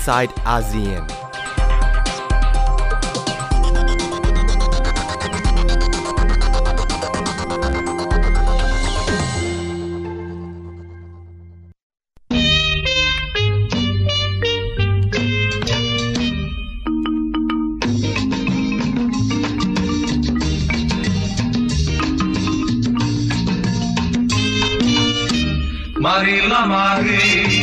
inside ASEAN. Marilah mari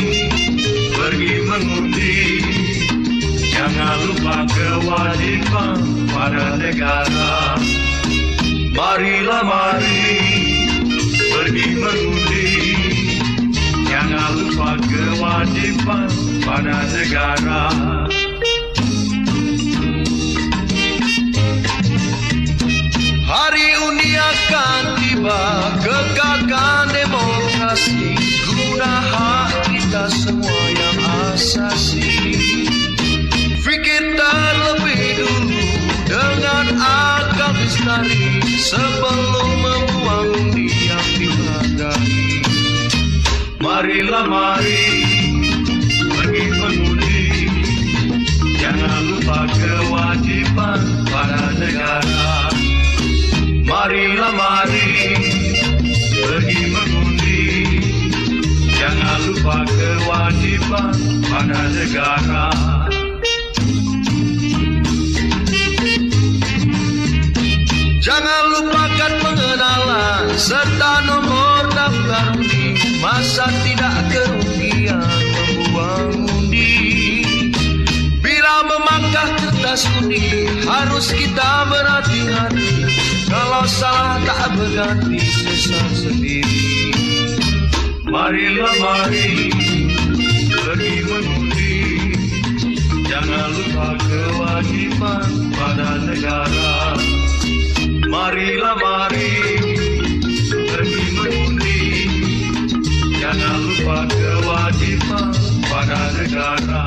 Lupa kewajiban pada negara. Marilah mari pergi mengundi. Jangan lupa kewajiban pada negara. Hari undi akan tiba kegagalan demokrasi. Guna hak kita semua yang asasi Fikir terlebih dulu dengan akal lestari Sebelum membuang yang dihargai. Marilah mari pergi mengundi Jangan lupa kewajiban pada negara. Marilah mari harus kita berhati-hati. Kalau salah tak berganti sesat sendiri. Marilah mari pergi mengundi Jangan lupa kewajiban pada negara. Marilah mari pergi mengundi Jangan lupa kewajiban pada negara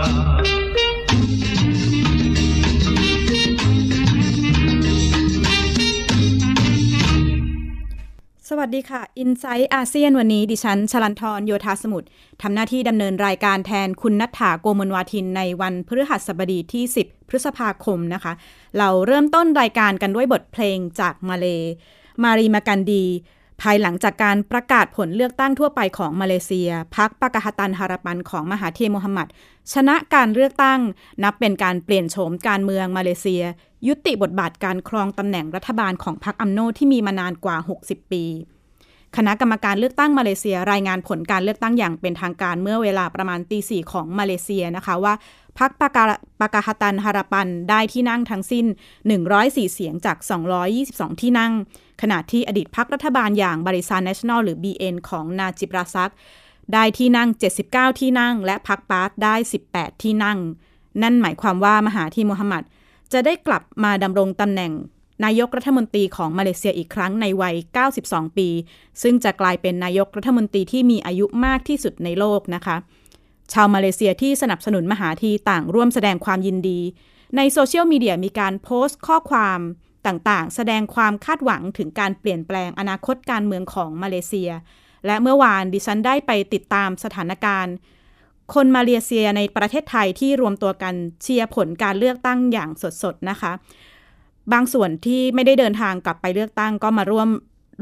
วัสดีค่ะ i n s i ซต์อาเซียนวันนี้ดิฉัน ชลันทรโยธาสมุทรทำหน้าที่ดำเนินรายการแทนคุณนัฐถาโกมลวาทินในวันพฤหัสบดีที่ 10 พฤษภาคมนะคะ เราเริ่มต้นรายการกันด้วยบทเพลงจากมาเล มารีมากันดี ภายหลังจากการประกาศผลเลือกตั้งทั่วไปของมาเลเซียพักปากาฮตันฮารปันของมหาเทโมฮัมหมัด ชนะการเลือกตั้ง นับเป็นการเปลี่ยนโฉมการเมืองมาเลเซีย ยุติบทบาทการครองตำแหน่งรัฐบาลของพรรคอัมโนที่มีมานานกว่า 60 ปี คณะกรรมการเลือกตั้งมาเลเซียรายงานผลการเลือกตั้งอย่างเป็นทางการเมื่อเวลาประมาณตีสี่ของมาเลเซียนะคะว่าพรรคปากาปากาฮตันฮาราปันได้ที่นั่งทั้งสิ้น 104 เสียงจาก 222 ที่นั่ง ขณะที่อดีตพรรครัฐบาลอย่างบริษัท National หรือ BN ของนาจิบราซักได้ที่นั่ง 79 ที่นั่ง และพรรคปาร์ตได้ 18 ที่นั่ง นั่นหมายความว่ามหาธีโมฮัมหมัด จะได้กลับมาดำรงตำแหน่งนายกรัฐมนตรีของมาเลเซียอีกครั้งในวัย 92 ปี ซึ่งจะกลายเป็นนายกรัฐมนตรีที่มีอายุมากที่สุดในโลกนะคะ ชาวมาเลเซียที่สนับสนุนมหาธีต่างร่วมแสดงความยินดี ในโซเชียลมีเดียมีการโพสต์ข้อความต่างๆ แสดงความคาดหวังถึงการเปลี่ยนแปลงอนาคตการเมืองของมาเลเซีย และเมื่อวานดิฉันได้ไปติดตามสถานการณ์ คนมาเลเซียในประเทศไทยที่รวมตัวกันเชียร์ผลการเลือกตั้งอย่างสดๆนะคะ บางส่วนที่ไม่ได้เดินทางกลับไปเลือกตั้งก็มาร่วม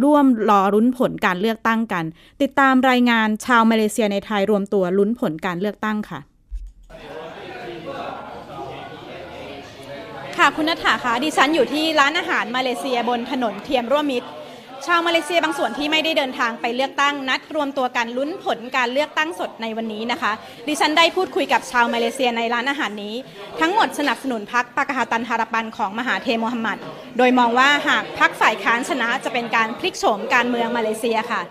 ร่วมรอลุ้นผลการเลือกตั้งกัน ติดตามรายงานชาวมาเลเซียในไทยรวมตัวลุ้นผลการเลือกตั้งค่ะ ค่ะคุณนัฐาคะดิฉันอยู่ที่ร้านอาหารมาเลเซียบนถนนเทียมร่วมมิตร ชาวมาเลเซียบางส่วนที่ไม่ได้เดินทางไปเลือกตั้งนัดรวมตัวกันลุ้นผลการเลือกตั้งสดในวันนี้นะคะ ดิฉันได้พูดคุยกับชาวมาเลเซียในร้านอาหารนี้ ทั้งหมดสนับสนุนพักปากาฮาตันฮาราปันของมหาเทมฮัมหมัด โดยมองว่าหากพักฝ่ายค้านชนะจะเป็นการพลิกโฉมการเมืองมาเลเซียค่ะ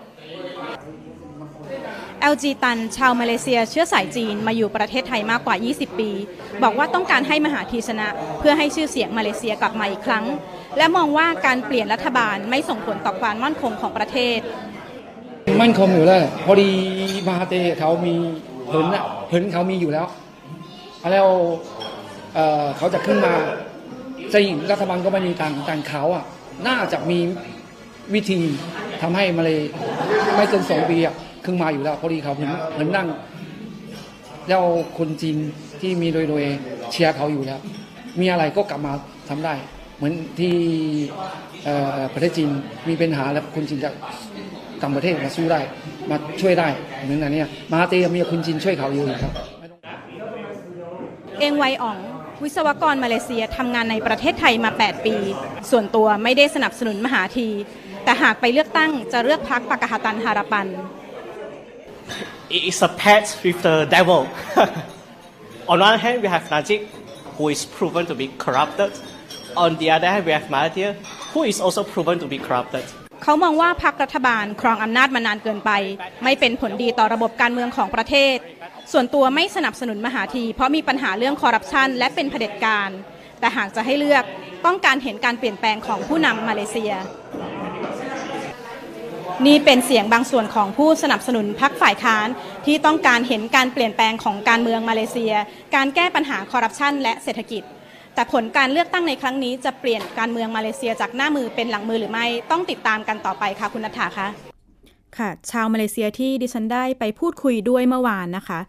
LG ตัน ชาวมาเลเซียเชื้อสายจีนมาอยู่ประเทศไทยมากกว่า 20 ปี บอกว่าต้องการให้มหาธีชนะ เพื่อให้ชื่อเสียงมาเลเซียกลับมาอีกครั้ง และมองว่าการเปลี่ยนรัฐบาลไม่ส่งผลต่อความมั่นคงของประเทศ มั่นคงอยู่แล้วพอดีมาฮเตเขามีเหินน่ะเหินเขามีอยู่แล้วแล้วเเขาจะขึ้นมาซึ่งรัฐบาลก็ไม่มีต่างต่างเขาอะ น่าจะมีวิธีทำให้มาเลยไม่เกินสองปีอะขึ้นมาอยู่แล้วพอดีเขาเห็นเห็นนั่ง แล้วคนจีนที่มีโดยโดยเชียร์เขาอยู่แล้ว มีอะไรก็กลับมาทำได้ เหมือนที่เอ่อประเทศจีนมีปัญหาแล้วคนจีนจะต่างประเทศมาสู้ได้ มาช่วยได้เหมือนกันเนี่ยมาเตมีคนจีนช่วยเขาอยู่ครับ เองไวอ่องวิศวกรมาเลเซียทำงานในประเทศไทยมา 8 ปี ส่วนตัวไม่ได้สนับสนุนมหาที แต่หากไปเลือกตั้งจะเลือกพรรคปากาฮตันฮาราปัน it is a pact with the devil. On one hand, we have Najib, who is proven to be corrupted. On the other hand, we have Mahathir, who is also proven to be corrupted. เขามองว่าพรรครัฐบาลครองอำนาจมานานเกินไป ไม่เป็นผลดีต่อระบบการเมืองของประเทศ ส่วนตัวไม่สนับสนุนมหาทีเพราะมีปัญหาเรื่องคอร์รัปชันและเป็นเผด็จการ แต่หากจะให้เลือกต้องการเห็นการเปลี่ยนแปลงของผู้นำมาเลเซีย นี่เป็นเสียงบางส่วนของผู้สนับสนุนพรรคฝ่ายค้านที่ต้องการเห็นการเปลี่ยนแปลงของการเมืองมาเลเซีย การแก้ปัญหาคอร์รัปชันและเศรษฐกิจ แต่ผลการเลือกตั้งในครั้งนี้จะเปลี่ยนการเมืองมาเลเซียจากหน้ามือเป็นหลังมือหรือไม่ต้องติดตามกันต่อไปค่ะคุณนัทธาคะค่ะ ชาวมาเลเซียที่ดิฉันได้ไปพูดคุยด้วยเมื่อวานนะคะ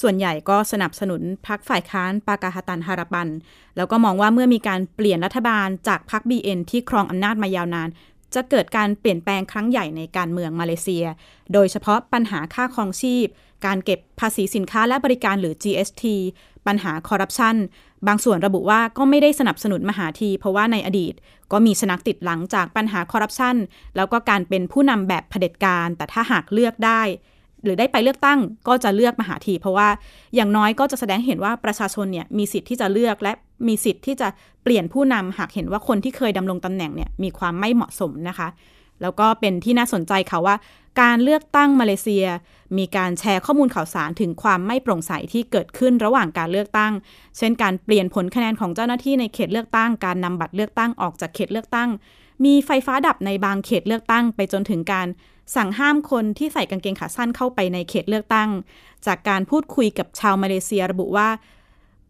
ส่วนใหญ่ก็สนับสนุนพรรคฝ่ายค้านปากาฮตันฮาราปัน แล้วก็มองว่าเมื่อมีการเปลี่ยนรัฐบาลจากพรรค BN ที่ครองอำนาจมายาวนาน จะเกิดการเปลี่ยนแปลงครั้งใหญ่ในการเมืองมาเลเซีย โดยเฉพาะปัญหาค่าครองชีพ การเก็บภาษีสินค้าและบริการหรือ GST ปัญหาคอร์รัปชัน บางส่วนระบุว่าก็ไม่ได้สนับสนุนมหาทีเพราะว่าในอดีต ก็มีชนักติดหลังจากปัญหาคอร์รัปชันแล้วก็การเป็นผู้นำแบบเผด็จการ แต่ถ้าหากเลือกได้ หรือได้ไปเลือกตั้งก็จะเลือกมหาทีเพราะว่าอย่างน้อยก็จะแสดงเห็นว่าประชาชนเนี่ยมีสิทธิ์ที่จะเลือกและมีสิทธิ์ที่จะเปลี่ยนผู้นำหากเห็นว่าคนที่เคยดำรงตำแหน่งเนี่ยมีความไม่เหมาะสมนะคะ แล้วก็เป็นที่น่าสนใจค่ะว่า การเลือกตั้งมาเลเซีย มีการแชร์ข้อมูลข่าวสารถึงความไม่โปร่งใสที่เกิดขึ้นระหว่างการเลือกตั้ง เช่น การเปลี่ยนผลคะแนนของเจ้าหน้าที่ในเขตเลือกตั้ง การนำบัตรเลือกตั้งออกจากเขตเลือกตั้ง มีไฟฟ้าดับในบางเขตเลือกตั้ง ไปจนถึงการสั่งห้ามคนที่ใส่กางเกงขาสั้นเข้าไปในเขตเลือกตั้ง จากการพูดคุยกับชาวมาเลเซียระบุว่า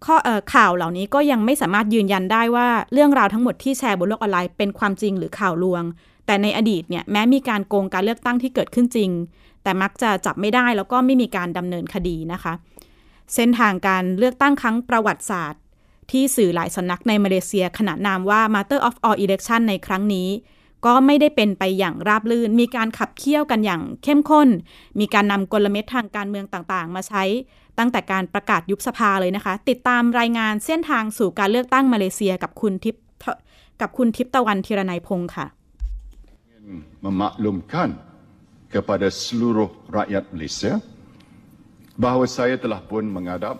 ข้อข่าวเหล่านี้ก็ยังไม่สามารถยืนยันได้ว่าเรื่องราวทั้งหมดที่แชร์บนโลกออนไลน์เป็นความจริงหรือข่าวลวง แต่ในอดีตเนี่ยแม้มีการโกงการเลือกตั้งที่เกิดขึ้นจริง แต่มักจะจับไม่ได้แล้วก็ไม่มีการดำเนินคดีนะคะ เส้นทางการเลือกตั้งครั้งประวัติศาสตร์ ที่สื่อหลายสำนักในมาเลเซียขนานนามว่า Master of All Election ในครั้งนี้ ก็ไม่ได้เป็นไปอย่างราบรื่น มีการขับเคี่ยวกันอย่างเข้มข้น มีการนำกลเม็ดทางการเมืองต่างๆ มาใช้ตั้งแต่การประกาศยุบสภาเลยนะคะ ติดตามรายงานเส้นทางสู่การเลือกตั้งมาเลเซียกับคุณทิพย์กับคุณทิพย์ตะวันธีรนัยพงค์ค่ะ memaklumkan kepada seluruh rakyat Malaysia bahawa saya telah pun menghadap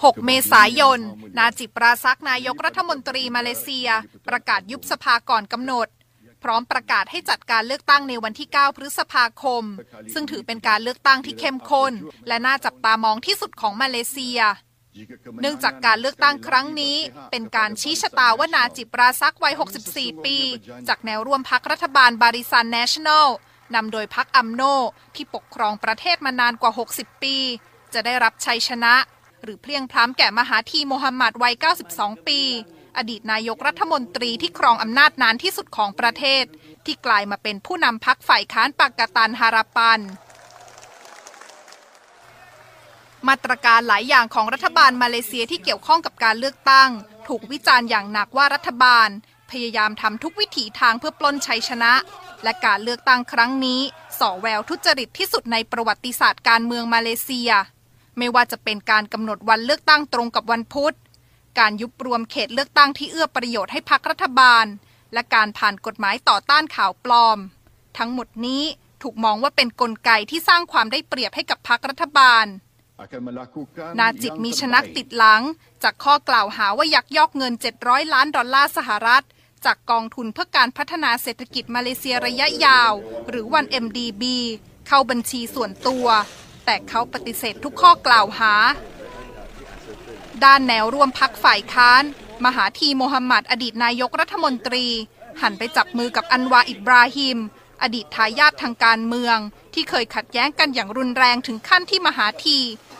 6 เมษายน นาจิปราซักนายกรัฐมนตรีมาเลเซีย ประกาศยุบสภาก่อนกำหนด พร้อมประกาศให้จัดการเลือกตั้งในวันที่ 9 พฤษภาคม ซึ่งถือเป็นการเลือกตั้งที่เข้มข้น และน่าจับตามองที่สุดของมาเลเซีย เนื่องจากการเลือกตั้งครั้งนี้ เป็นการชี้ชะตาว่านาจิบ ราซัควัย 64 ปี จากแนวร่วมพรรครัฐบาลบาริซันเนชั่นแนลนำโดยพรรคอัมโนที่ปกครองประเทศมานานกว่า 60 ปี จะได้รับชัยชนะ หรือเพลี่ยงพล้ำแก่มหาเธร์ โมฮัมหมัดวัย 92 ปี อดีตนายกรัฐมนตรีที่ครองอำนาจนานที่สุดของประเทศ ที่กลายมาเป็นผู้นำพักฝ่ายค้านปากกาตันฮาราปัน มาตรการหลายอย่างของรัฐบาลมาเลเซียที่เกี่ยวข้องกับการเลือกตั้ง ถูกวิจารณ์อย่างหนักว่ารัฐบาล พยายามทำทุกวิถีทางเพื่อปล้นชัยชนะ และการเลือกตั้งครั้งนี้ส่อแววทุจริตที่สุดในประวัติศาสตร์การเมืองมาเลเซีย ไม่ว่าจะเป็นการกำหนดวันเลือกตั้งตรงกับวันพุธ การยุบรวมเขตเลือกตั้งที่เอื้อประโยชน์ให้พรรครัฐบาล และการผ่านกฎหมายต่อต้านข่าวปลอม ทั้งหมดนี้ถูกมองว่าเป็นนกลไกที่สร้างความได้เปรียบให้กับพรรครัฐบาล นาจิบ yang มีชนักติดหลัง จากข้อกล่าวหาว่ายักยอกเงิน 700 ล้านดอลลาร์สหรัฐ จากกองทุนเพื่อการพัฒนาเศรษฐกิจมาเลเซียระยะยาว หรือวัน MDB เข้าบัญชีส่วนตัว แต่เขาปฏิเสธทุกข้อกล่าวหา ด้านแนวร่วมพักฝ่ายค้าน มหาธีโมฮัมหมัดอดีตนายกรัฐมนตรี หันไปจับมือกับอันวาอิบราฮิม อดีตทายาททางการเมือง ที่เคยขัดแย้งกันอย่างรุนแรงถึงขั้นที่มหาธี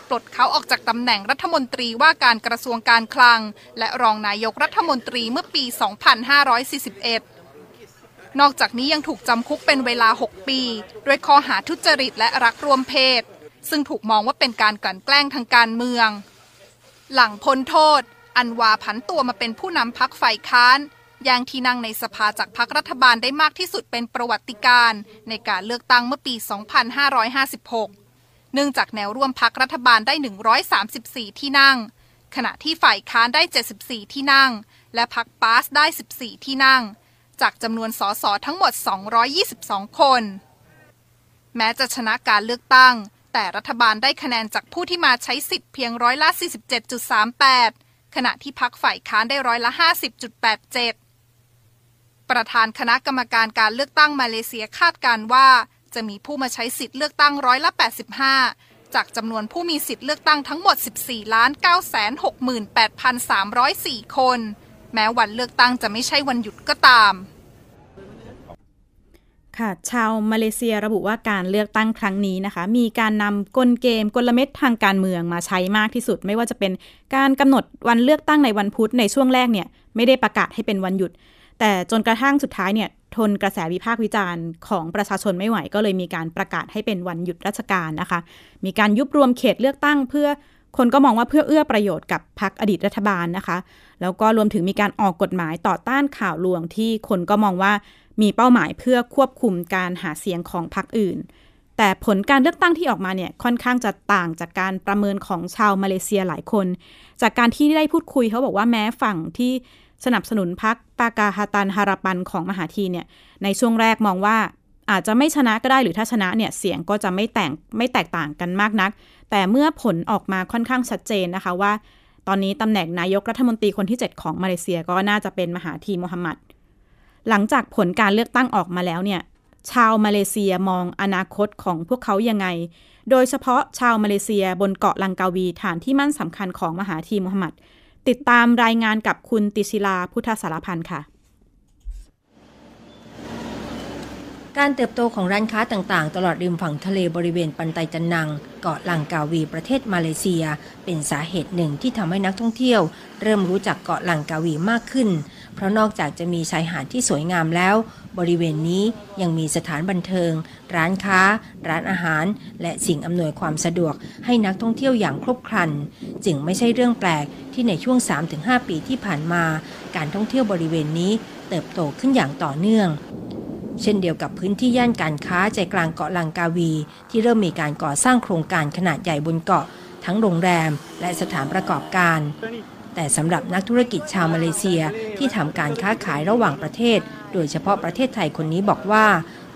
ปลดเขาออกจากตำแหน่งรัฐมนตรีว่าการกระทรวงการคลัง และรองนายกรัฐมนตรีเมื่อปี 2541 นอกจากนี้ยังถูกจำคุกเป็นเวลา 6 ปี ด้วยข้อหาทุจริตและรักรวมเพศ ซึ่งถูกมองว่าเป็นการกลั่นแกล้งทางการเมือง หลังพ้นโทษ อันวาผันตัวมาเป็นผู้นำพักฝ่ายค้าน แย่งที่นั่งในสภาจากพักรัฐบาลได้มากที่สุดเป็นประวัติการในการเลือกตั้งเมื่อปี 2556 เนื่องจากแนวร่วมพักรัฐบาลได้ 134 ที่นั่ง ขณะที่ฝ่ายค้านได้ 74 ที่นั่ง และพักปาสได้ 14 ที่นั่ง จากจำนวนสสทั้งหมด 222 คน แม้จะชนะการเลือกตั้ง แต่รัฐบาลได้คะแนนจากผู้ที่มาใช้สิทธิ์เพียงร้อยละ47.38ขณะที่พักฝ่ายค้านได้ร้อยละ 50.87 ประธานคณะกรรมการการเลือกตั้งมาเลเซียคาดการว่า จะมีผู้มาใช้สิทธิ์เลือกตั้งร้อยละ85 จากจำนวนผู้มีสิทธิ์เลือกตั้งทั้งหมด 14 ล้าน 968,304 คน แม้วันเลือกตั้งจะไม่ใช่วันหยุดก็ตามค่ะชาวมาเลเซียระบุว่าการเลือกตั้งครั้งนี้นะคะ มีการนำกลเกมกลเม็ดทางการเมืองมาใช้มากที่สุด ไม่ว่าจะเป็นการกำหนดวันเลือกตั้งในวันพุธในช่วงแรกเนี่ยไม่ได้ประกาศให้เป็นวันหยุด แต่จนกระทั่งสุดท้ายเนี่ยทนกระแสวิพากษ์วิจารณ์ของประชาชนไม่ไหว ก็เลยมีการประกาศให้เป็นวันหยุดราชการนะคะ มีการยุบรวมเขตเลือกตั้ง เพื่อคนก็มองว่าเพื่อเอื้อประโยชน์กับพรรคอดีตรัฐบาลนะคะ แล้วก็รวมถึงมีการออกกฎหมายต่อต้านข่าวลวงที่คนก็มองว่ามีเป้าหมายเพื่อควบคุมการหาเสียงของพรรคอื่น แต่ผลการเลือกตั้งที่ออกมาเนี่ยค่อนข้างจะต่างจากการประเมินของชาวมาเลเซียหลายคน จากการที่ได้พูดคุยเขาบอกว่าแม้ฝั่งที่ สนับสนุนพรรคปากาฮาตันฮาราปันของมหาธีเนี่ยในช่วงแรกมองว่าอาจจะไม่ชนะก็ได้หรือถ้าชนะเนี่ยเสียงก็จะไม่แต่งไม่แตกต่างกันมากนัก แต่เมื่อผลออกมาค่อนข้างชัดเจนนะคะว่า ตอนนี้ตำแหน่งนายกรัฐมนตรีคนที่ 7 ของมาเลเซียก็น่าจะเป็นมหาธีโมฮัมหมัดหลังจากผลการเลือกตั้งออกมาแล้วเนี่ยชาวมาเลเซียมองอนาคตของพวกเขายังไง โดยเฉพาะชาวมาเลเซียบนเกาะลังกาวีฐานที่มั่นสำคัญของมหาธีโมฮัมหมัด ติดตามรายงานกับคุณติศิลาพุทธสารพันธ์ค่ะ การเติบโตของร้านค้าต่างๆ ตลอดริมฝั่งทะเลบริเวณปันไตจันนัง เกาะลังกาวีประเทศมาเลเซีย เป็นสาเหตุหนึ่งที่ทำให้นักท่องเที่ยว เริ่มรู้จักเกาะลังกาวีมากขึ้น เพราะนอกจากจะมีชายหาดที่สวยงามแล้ว บริเวณนี้ยังมีสถานบันเทิง ร้านค้า ร้านอาหาร และสิ่งอำนวยความสะดวกให้นักท่องเที่ยวอย่างครบครัน จึงไม่ใช่เรื่องแปลกที่ในช่วง 3-5 ปีที่ผ่านมา การท่องเที่ยวบริเวณนี้เติบโตขึ้นอย่างต่อเนื่องเช่นเดียวกับพื้นที่ย่านการค้าใจกลางเกาะลังกาวี ที่เริ่มมีการก่อสร้างโครงการขนาดใหญ่บนเกาะ ทั้งโรงแรมและสถานประกอบการ แต่สำหรับนักธุรกิจชาวมาเลเซียที่ทำการค้าขายระหว่างประเทศ โดยเฉพาะประเทศไทยคนนี้บอกว่า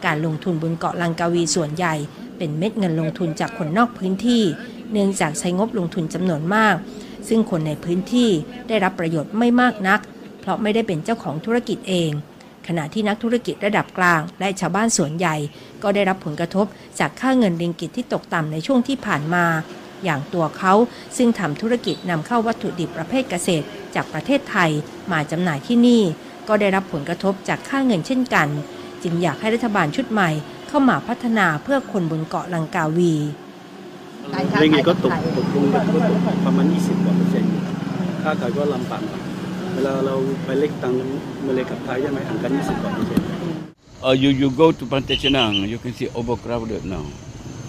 การลงทุนบนเกาะลังกาวีส่วนใหญ่ เป็นเม็ดเงินลงทุนจากคนนอกพื้นที่ เนื่องจากใช้งบลงทุนจำนวนมาก ซึ่งคนในพื้นที่ได้รับประโยชน์ไม่มากนัก เพราะไม่ได้เป็นเจ้าของธุรกิจเอง ขณะที่นักธุรกิจระดับกลาง และชาวบ้านส่วนใหญ่ ก็ได้รับผลกระทบจากค่าเงินริงกิตที่ตกต่ำในช่วงที่ผ่านมา อย่างตัวเขา ซึ่งทำธุรกิจนำเข้าวัตถุดิบประเภทเกษตร จากประเทศไทยมาจำหน่ายที่นี่ ก็ได้รับผลกระทบจากค่าเงินเช่นกัน จึงอยากให้รัฐบาลชุดใหม่เข้ามาพัฒนาเพื่อคนบนเกาะลังกาวีเรงเงินก็ตกตกลงก็ตกประมาณ 20กว่าเปอร์เซ็นต์ค่าขายก็ลำบากเวลาเราไปเล็กตังค์มาเลกับไทยใช่ไหมห่างกัน 20กว่าเปอร์เซ็นต์ Uh, you you go to Pantai Chenang, you can see overcrowded now.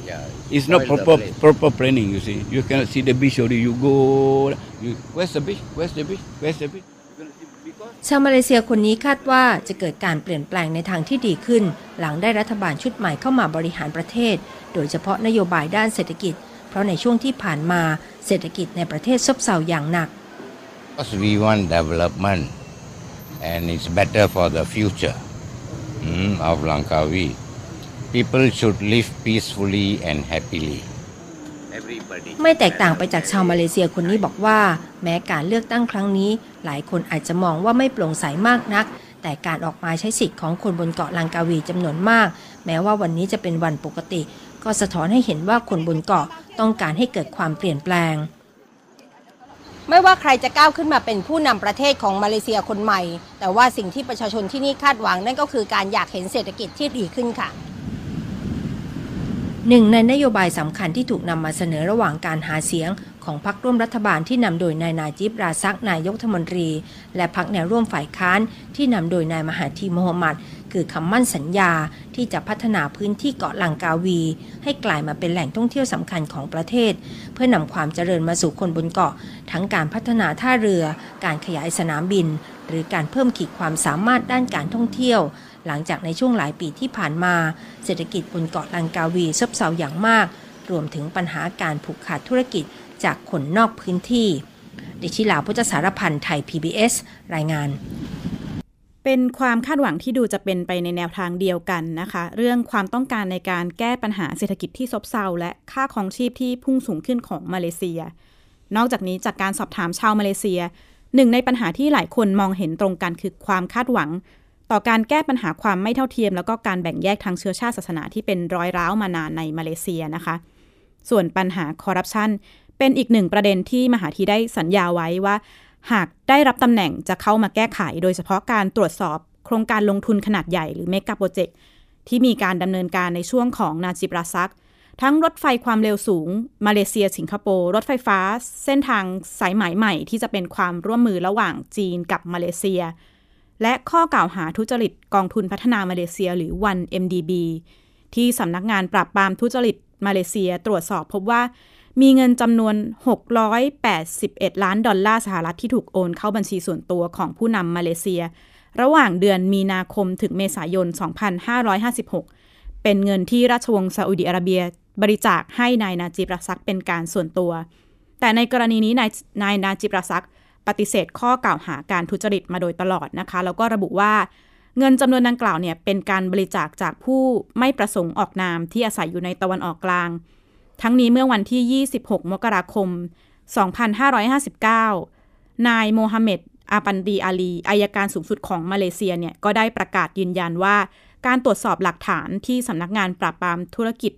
Yeah. It's not Spoil the proper place. proper planning. You see, you cannot see the beach already. You go, you, where's the beach? Where's the beach? Where's the beach? You cannot see because ชาวมาเลเซียคนนี้คาดว่าจะเกิดการเปลี่ยนแปลงในทางที่ดีขึ้น หลังได้รัฐบาลชุดใหม่เข้ามาบริหารประเทศ โดยเฉพาะนโยบายด้านเศรษฐกิจ เพราะในช่วงที่ผ่านมาเศรษฐกิจในประเทศซบเซาอย่างหนัก Because we want development and it's better for the future mm, of Langkawi. People should live peacefully and happily. Everybody. ไม่แตกต่างไปจากชาวมาเลเซียคนนี้บอกว่า แม้การเลือกตั้งครั้งนี้ หลายคนอาจจะมองว่าไม่โปร่งใสมากนัก แต่การออกมาใช้สิทธิ์ของคนบนเกาะลังกาวีจำนวนมาก แม้ว่าวันนี้จะเป็นวันปกติ ก็สะท้อนให้เห็นว่าคนบนเกาะต้องการให้เกิดความเปลี่ยนแปลง ไม่ว่าใครจะก้าวขึ้นมาเป็นผู้นำประเทศของมาเลเซียคนใหม่ แต่ว่าสิ่งที่ประชาชนที่นี่คาดหวังนั่นก็คือการอยากเห็นเศรษฐกิจที่ดีขึ้นค่ะ หนึ่งในนโยบายสำคัญที่ถูกนำมาเสนอระหว่างการหาเสียงของพรรคร่วมรัฐบาลที่นำโดยนายนาจิบราซักนายกรัฐมนตรี และพรรคแนวร่วมฝ่ายค้านที่นำโดยนายมหาธีมฮัมหมัดคือคำมั่นสัญญาที่จะพัฒนาพื้นที่เกาะลังกาวี ให้กลายมาเป็นแหล่งท่องเที่ยวสำคัญของประเทศ เพื่อนำความเจริญมาสู่คนบนเกาะ ทั้งการพัฒนาท่าเรือ การขยายสนามบิน หรือการเพิ่มขีดความสามารถด้านการท่องเที่ยว หลังจากในช่วงหลายปีที่ผ่านมา เศรษฐกิจบนเกาะลังกาวีซบเซาอย่างมาก รวมถึงปัญหาการผูกขาดธุรกิจจากคนนอกพื้นที่ ดิชิลาพุทธสารพันธ์ไทย PBS รายงานเป็นความคาดหวังที่ดูจะเป็นไปในแนวทางเดียวกันนะคะ เรื่องความต้องการในการแก้ปัญหาเศรษฐกิจที่ซบเซาและค่าครองชีพที่พุ่งสูงขึ้นของมาเลเซีย นอกจากนี้จากการสอบถามชาวมาเลเซีย หนึ่งในปัญหาที่หลายคนมองเห็นตรงกันคือความคาดหวัง ต่อการแก้ปัญหาความไม่เท่าเทียม แล้วก็การแบ่งแยกทางเชื้อชาติศาสนาที่เป็นร้อยร้าวมานานในมาเลเซียนะคะ ส่วนปัญหาคอร์รัปชันเป็นอีกหนึ่งประเด็นที่มหาธีได้สัญญาไว้ว่า หากได้รับตำแหน่งจะเข้ามาแก้ไข โดยเฉพาะการตรวจสอบโครงการลงทุนขนาดใหญ่หรือเมกะโปรเจกต์ที่มีการดำเนินการในช่วงของนาจิบราซัก ทั้งรถไฟความเร็วสูง มาเลเซีย สิงคโปร์ รถไฟฟ้า เส้นทางสายไหมใหม่ที่จะเป็นความร่วมมือระหว่างจีนกับมาเลเซีย และข้อกล่าวหาทุจริตกองทุนพัฒนามาเลเซียหรือ 1MDB ที่สำนักงานปราบปรามทุจริตมาเลเซียตรวจสอบพบว่ามีเงินจำนวน 681 ล้านดอลลาร์สหรัฐที่ถูกโอนเข้าบัญชีส่วนตัวของผู้นำมาเลเซีย ระหว่างเดือนมีนาคมถึงเมษายน 2556 เป็นเงินที่ราชวงศ์ซาอุดิอาระเบียบริจาคให้นายนาจิบรัซักเป็นการส่วนตัว แต่ในกรณีนี้นายนายนาจิบรัซัก ปฏิเสธข้อกล่าวหาการทุจริตมาโดยตลอดนะคะ แล้วก็ระบุว่าเงินจำนวนดังกล่าวเนี่ยเป็นการบริจาคจากผู้ไม่ประสงค์ออกนามที่อาศัยอยู่ในตะวันออกกลาง ทั้งนี้เมื่อวันที่ 26 มกราคม 2559 นายโมฮัมเหม็ดอาปันดีอาลีอายการสูงสุดของมาเลเซียเนี่ยก็ได้ประกาศยืนยันว่า การตรวจสอบหลักฐานที่สำนักงานปราบปรามธุรกิจ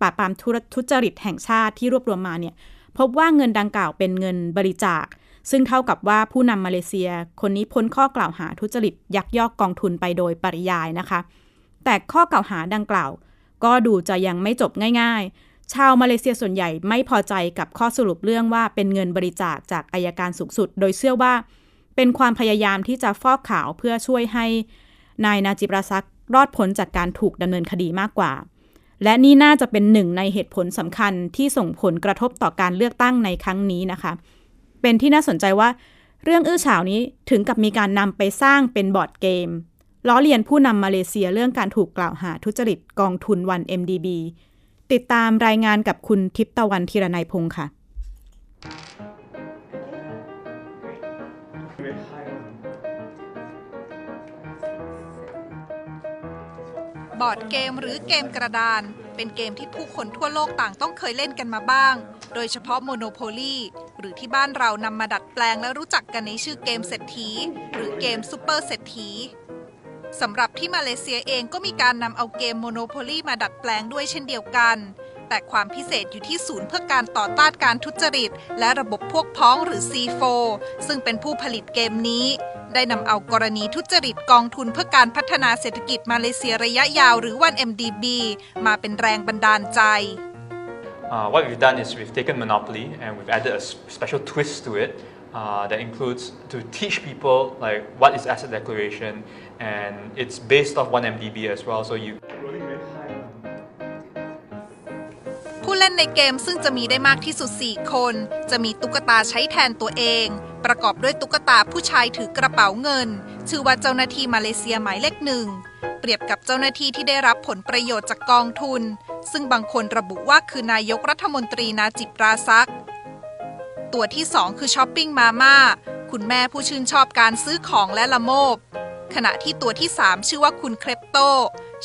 ปราบปรามทุจริตแห่งชาติที่รวบรวมมาเนี่ยพบว่าเงินดังกล่าวเป็นเงินบริจาค ซึ่งเท่ากับว่าผู้นำมาเลเซีย คนนี้พ้นข้อกล่าวหาทุจริตยักยอกกองทุนไปโดยปริยายนะคะ แต่ข้อกล่าวหาดังกล่าว ก็ดูจะยังไม่จบง่าย ๆ ชาวมาเลเซียส่วนใหญ่ไม่พอใจกับข้อสรุปเรื่องว่าเป็นเงินบริจาคจากอายการสูงสุด โดยเชื่อว่า เป็นความพยายามที่จะฟอกขาวเพื่อช่วยให้นายนาจิบราซักรอดพ้นจากการถูกดำเนินคดีมากกว่า และนี่น่าจะเป็นหนึ่งในเหตุผลสำคัญที่ส่งผลกระทบต่อการเลือกตั้งในครั้งนี้นะคะ เป็นที่น่าสนใจว่า เรื่องอื้อฉาวนี้ถึงกับมีการนำไปสร้างเป็นบอร์ดเกม ล้อเลียนผู้นำมาเลเซียเรื่องการถูกกล่าวหาทุจริตกองทุนวัน MDB ติดตามรายงานกับคุณทิพตะวันธีรนัยพงค์ค่ะ บอร์ดเกมหรือเกมกระดาน เป็นเกมที่ผู้คนทั่วโลกต่างต้องเคยเล่นกันมาบ้าง โดยเฉพาะ Monopoly หรือที่บ้านเรานำมาดัดแปลงและรู้จักกันในชื่อเกมเศรษฐี หรือเกมซูเปอร์เศรษฐีสำหรับที่มาเลเซียเองก็มีการนำเอาเกม Monopoly มาดัดแปลงด้วยเช่นเดียวกัน แต่ความพิเศษอยู่ที่ศูนย์เพื่อการต่อต้านการทุจริต และระบบพวกพ้องหรือ C4 ซึ่งเป็นผู้ผลิตเกมนี้ ได้นำเอากรณีทุจริตกองทุนเพื่อการพัฒนาเศรษฐกิจมาเลเซียระยะยาวหรือวัน MDB มาเป็นแรงบันดาลใจ Uh, what we've done is we've taken Monopoly and we've added a special twist to it uh, that includes to teach people like what is asset declaration and it's based off 1MDB as well so you ผู้เล่นในเกมซึ่งจะมีได้มากที่สุด 4 คน จะมีตุ๊กตาใช้แทนตัวเอง ประกอบด้วยตุ๊กตาผู้ชายถือกระเป๋าเงิน ชื่อว่าเจ้าหน้าที่มาเลเซียหมายเลขหนึ่ง เปรียบกับเจ้าหน้าที่ที่ได้รับผลประโยชน์จากกองทุน ซึ่งบางคนระบุว่าคือนายกรัฐมนตรีนาจิปราซัก ตัวที่ 2 คือช้อปปิ้งมาม่าคุณแม่ผู้ชื่นชอบการซื้อของและละโมบขณะที่ตัวที่ 3 ชื่อว่าคุณเครปโต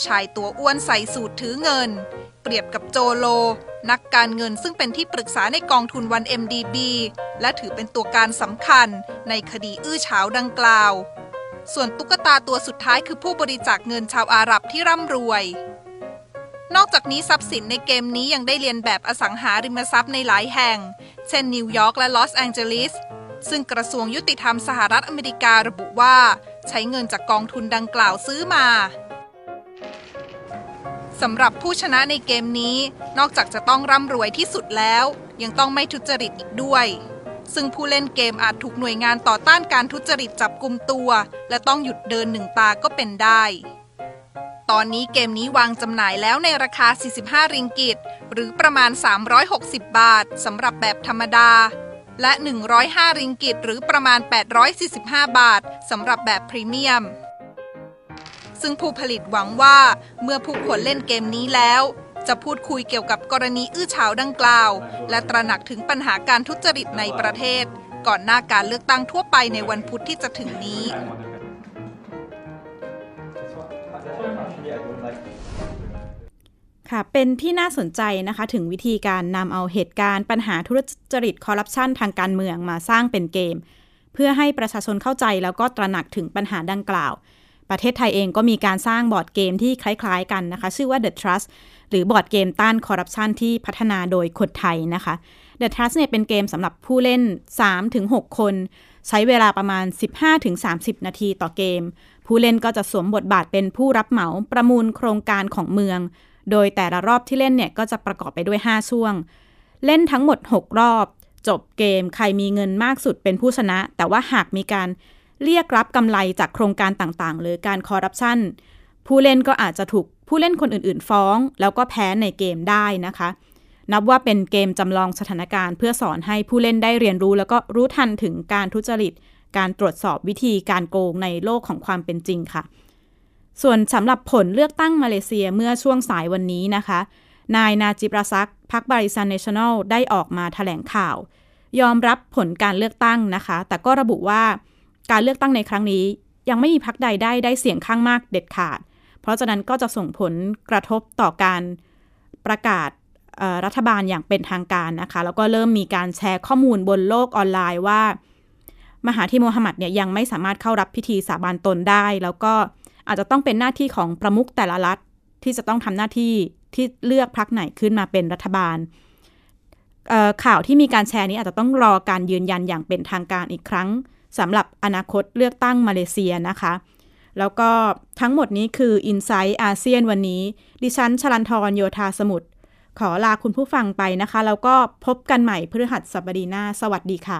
ชายตัวอ้วนใส่สูตรถือเงิน เปรียบกับโจโล นักการเงินซึ่งเป็นที่ปรึกษาในกองทุนวัน MDB และถือเป็นตัวการสำคัญในคดีอื้อฉาวดังกล่าว ส่วนตุ๊กตาตัวสุดท้ายคือผู้บริจาคเงินชาวอาหรับที่ร่ำรวย นอกจากนี้ทรัพย์สินในเกมนี้ยังได้เรียนแบบอสังหาริมทรัพย์ในหลายแห่ง เช่นนิวยอร์กและลอสแองเจลิสซึ่งกระทรวงยุติธรรมสหรัฐอเมริการะบุว่า ใช้เงินจากกองทุนดังกล่าวซื้อมา สำหรับผู้ชนะในเกมนี้ นอกจากจะต้องร่ำรวยที่สุดแล้ว ยังต้องไม่ทุจริตอีกด้วย ซึ่งผู้เล่นเกมอาจถูกหน่วยงานต่อต้านการทุจริตจับกลุ่มตัว และต้องหยุดเดินหนึ่งตาก็เป็นได้ ตอนนี้เกมนี้วางจำหน่ายแล้วในราคา 45 ริงกิต หรือประมาณ 360 บาทสำหรับแบบธรรมดา และ 105 ริงกิต หรือประมาณ 845 บาทสำหรับแบบพรีเมียม ซึ่งผู้ผลิตหวังว่าเมื่อผู้คนเล่นเกมนี้แล้ว จะพูดคุยเกี่ยวกับกรณีอื้อฉาวดังกล่าว และตระหนักถึงปัญหาการทุจริตในประเทศ ก่อนหน้าการเลือกตั้งทั่วไปในวันพุธที่จะถึงนี้ ค่ะ เป็นที่น่าสนใจนะคะ ถึงวิธีการนำเอาเหตุการณ์ปัญหาทุจริตคอร์รัปชันทางการเมืองมาสร้างเป็นเกม เพื่อให้ประชาชนเข้าใจแล้วก็ตระหนักถึงปัญหาดังกล่าว ประเทศไทยเองก็มีการสร้างบอร์ดเกมที่คล้ายๆกันนะคะ ชื่อว่า The Trust หรือบอร์ดเกมต้านคอร์รัปชันที่พัฒนาโดยคนไทยนะคะ The Trust เนี่ยเป็นเกมสำหรับผู้เล่น 3-6 คน ใช้เวลาประมาณ 15-30 นาทีต่อเกม ผู้เล่นก็จะสวมบทบาทเป็นผู้รับเหมาประมูลโครงการของเมือง โดยแต่ละรอบที่เล่นเนี่ยก็จะประกอบไปด้วย 5 ช่วง เล่นทั้งหมด 6 รอบ จบเกมใครมีเงินมากสุดเป็นผู้ชนะ แต่ว่าหากมีการ เรียกรับกำไรจากโครงการต่างๆ หรือการคอร์รัปชันผู้เล่นก็อาจจะถูกผู้เล่นคนอื่น ๆ ฟ้อง แล้วก็แพ้ในเกมได้นะคะ นับว่าเป็นเกมจำลองสถานการณ์ เพื่อสอนให้ผู้เล่นได้เรียนรู้ แล้วก็รู้ทันถึงการทุจริต การตรวจสอบวิธีการโกงในโลกของความเป็นจริงค่ะ ส่วนสำหรับผลเลือกตั้งมาเลเซียเมื่อช่วงสายวันนี้นะคะ นายนาจิบราซักพรรคบริซันเนชั่นแนลได้ออกมาถแถลงข่าว ยอมรับผลการเลือกตั้งนะคะ แต่ก็ระบุว่า การเลือกตั้งในครั้งนี้ ยังไม่มีพรรคใดได้ได้เสียงข้างมากเด็ดขาด เพราะฉะนั้นก็จะส่งผลกระทบต่อการประกาศรัฐบาลอย่างเป็นทางการนะคะ แล้วก็เริ่มมีการแชร์ข้อมูลบนโลกออนไลน์ว่า มหาธีโมฮัมหมัดเนี่ยยังไม่สามารถเข้ารับพิธีสาบานตนได้ แล้วก็อาจจะต้องเป็นหน้าที่ของประมุขแต่ละรัฐที่จะต้องทำหน้าที่ที่เลือกพรรคไหนขึ้นมาเป็นรัฐบาล ข่าวที่มีการแชร์นี้อาจจะต้องรอการยืนยันอย่างเป็นทางการอีกครั้ง สำหรับอนาคตเลือกตั้งมาเลเซียนะคะ แล้วก็ทั้งหมดนี้คือ i n s i ซต์อาเซียนวันนี้ ดิฉันชลันทรโยธาสมุทรขอลาคุณผู้ฟังไปนะคะ แล้วก็พบกันใหม่พฤหัสบดีหน้า สวัสดีค่ะ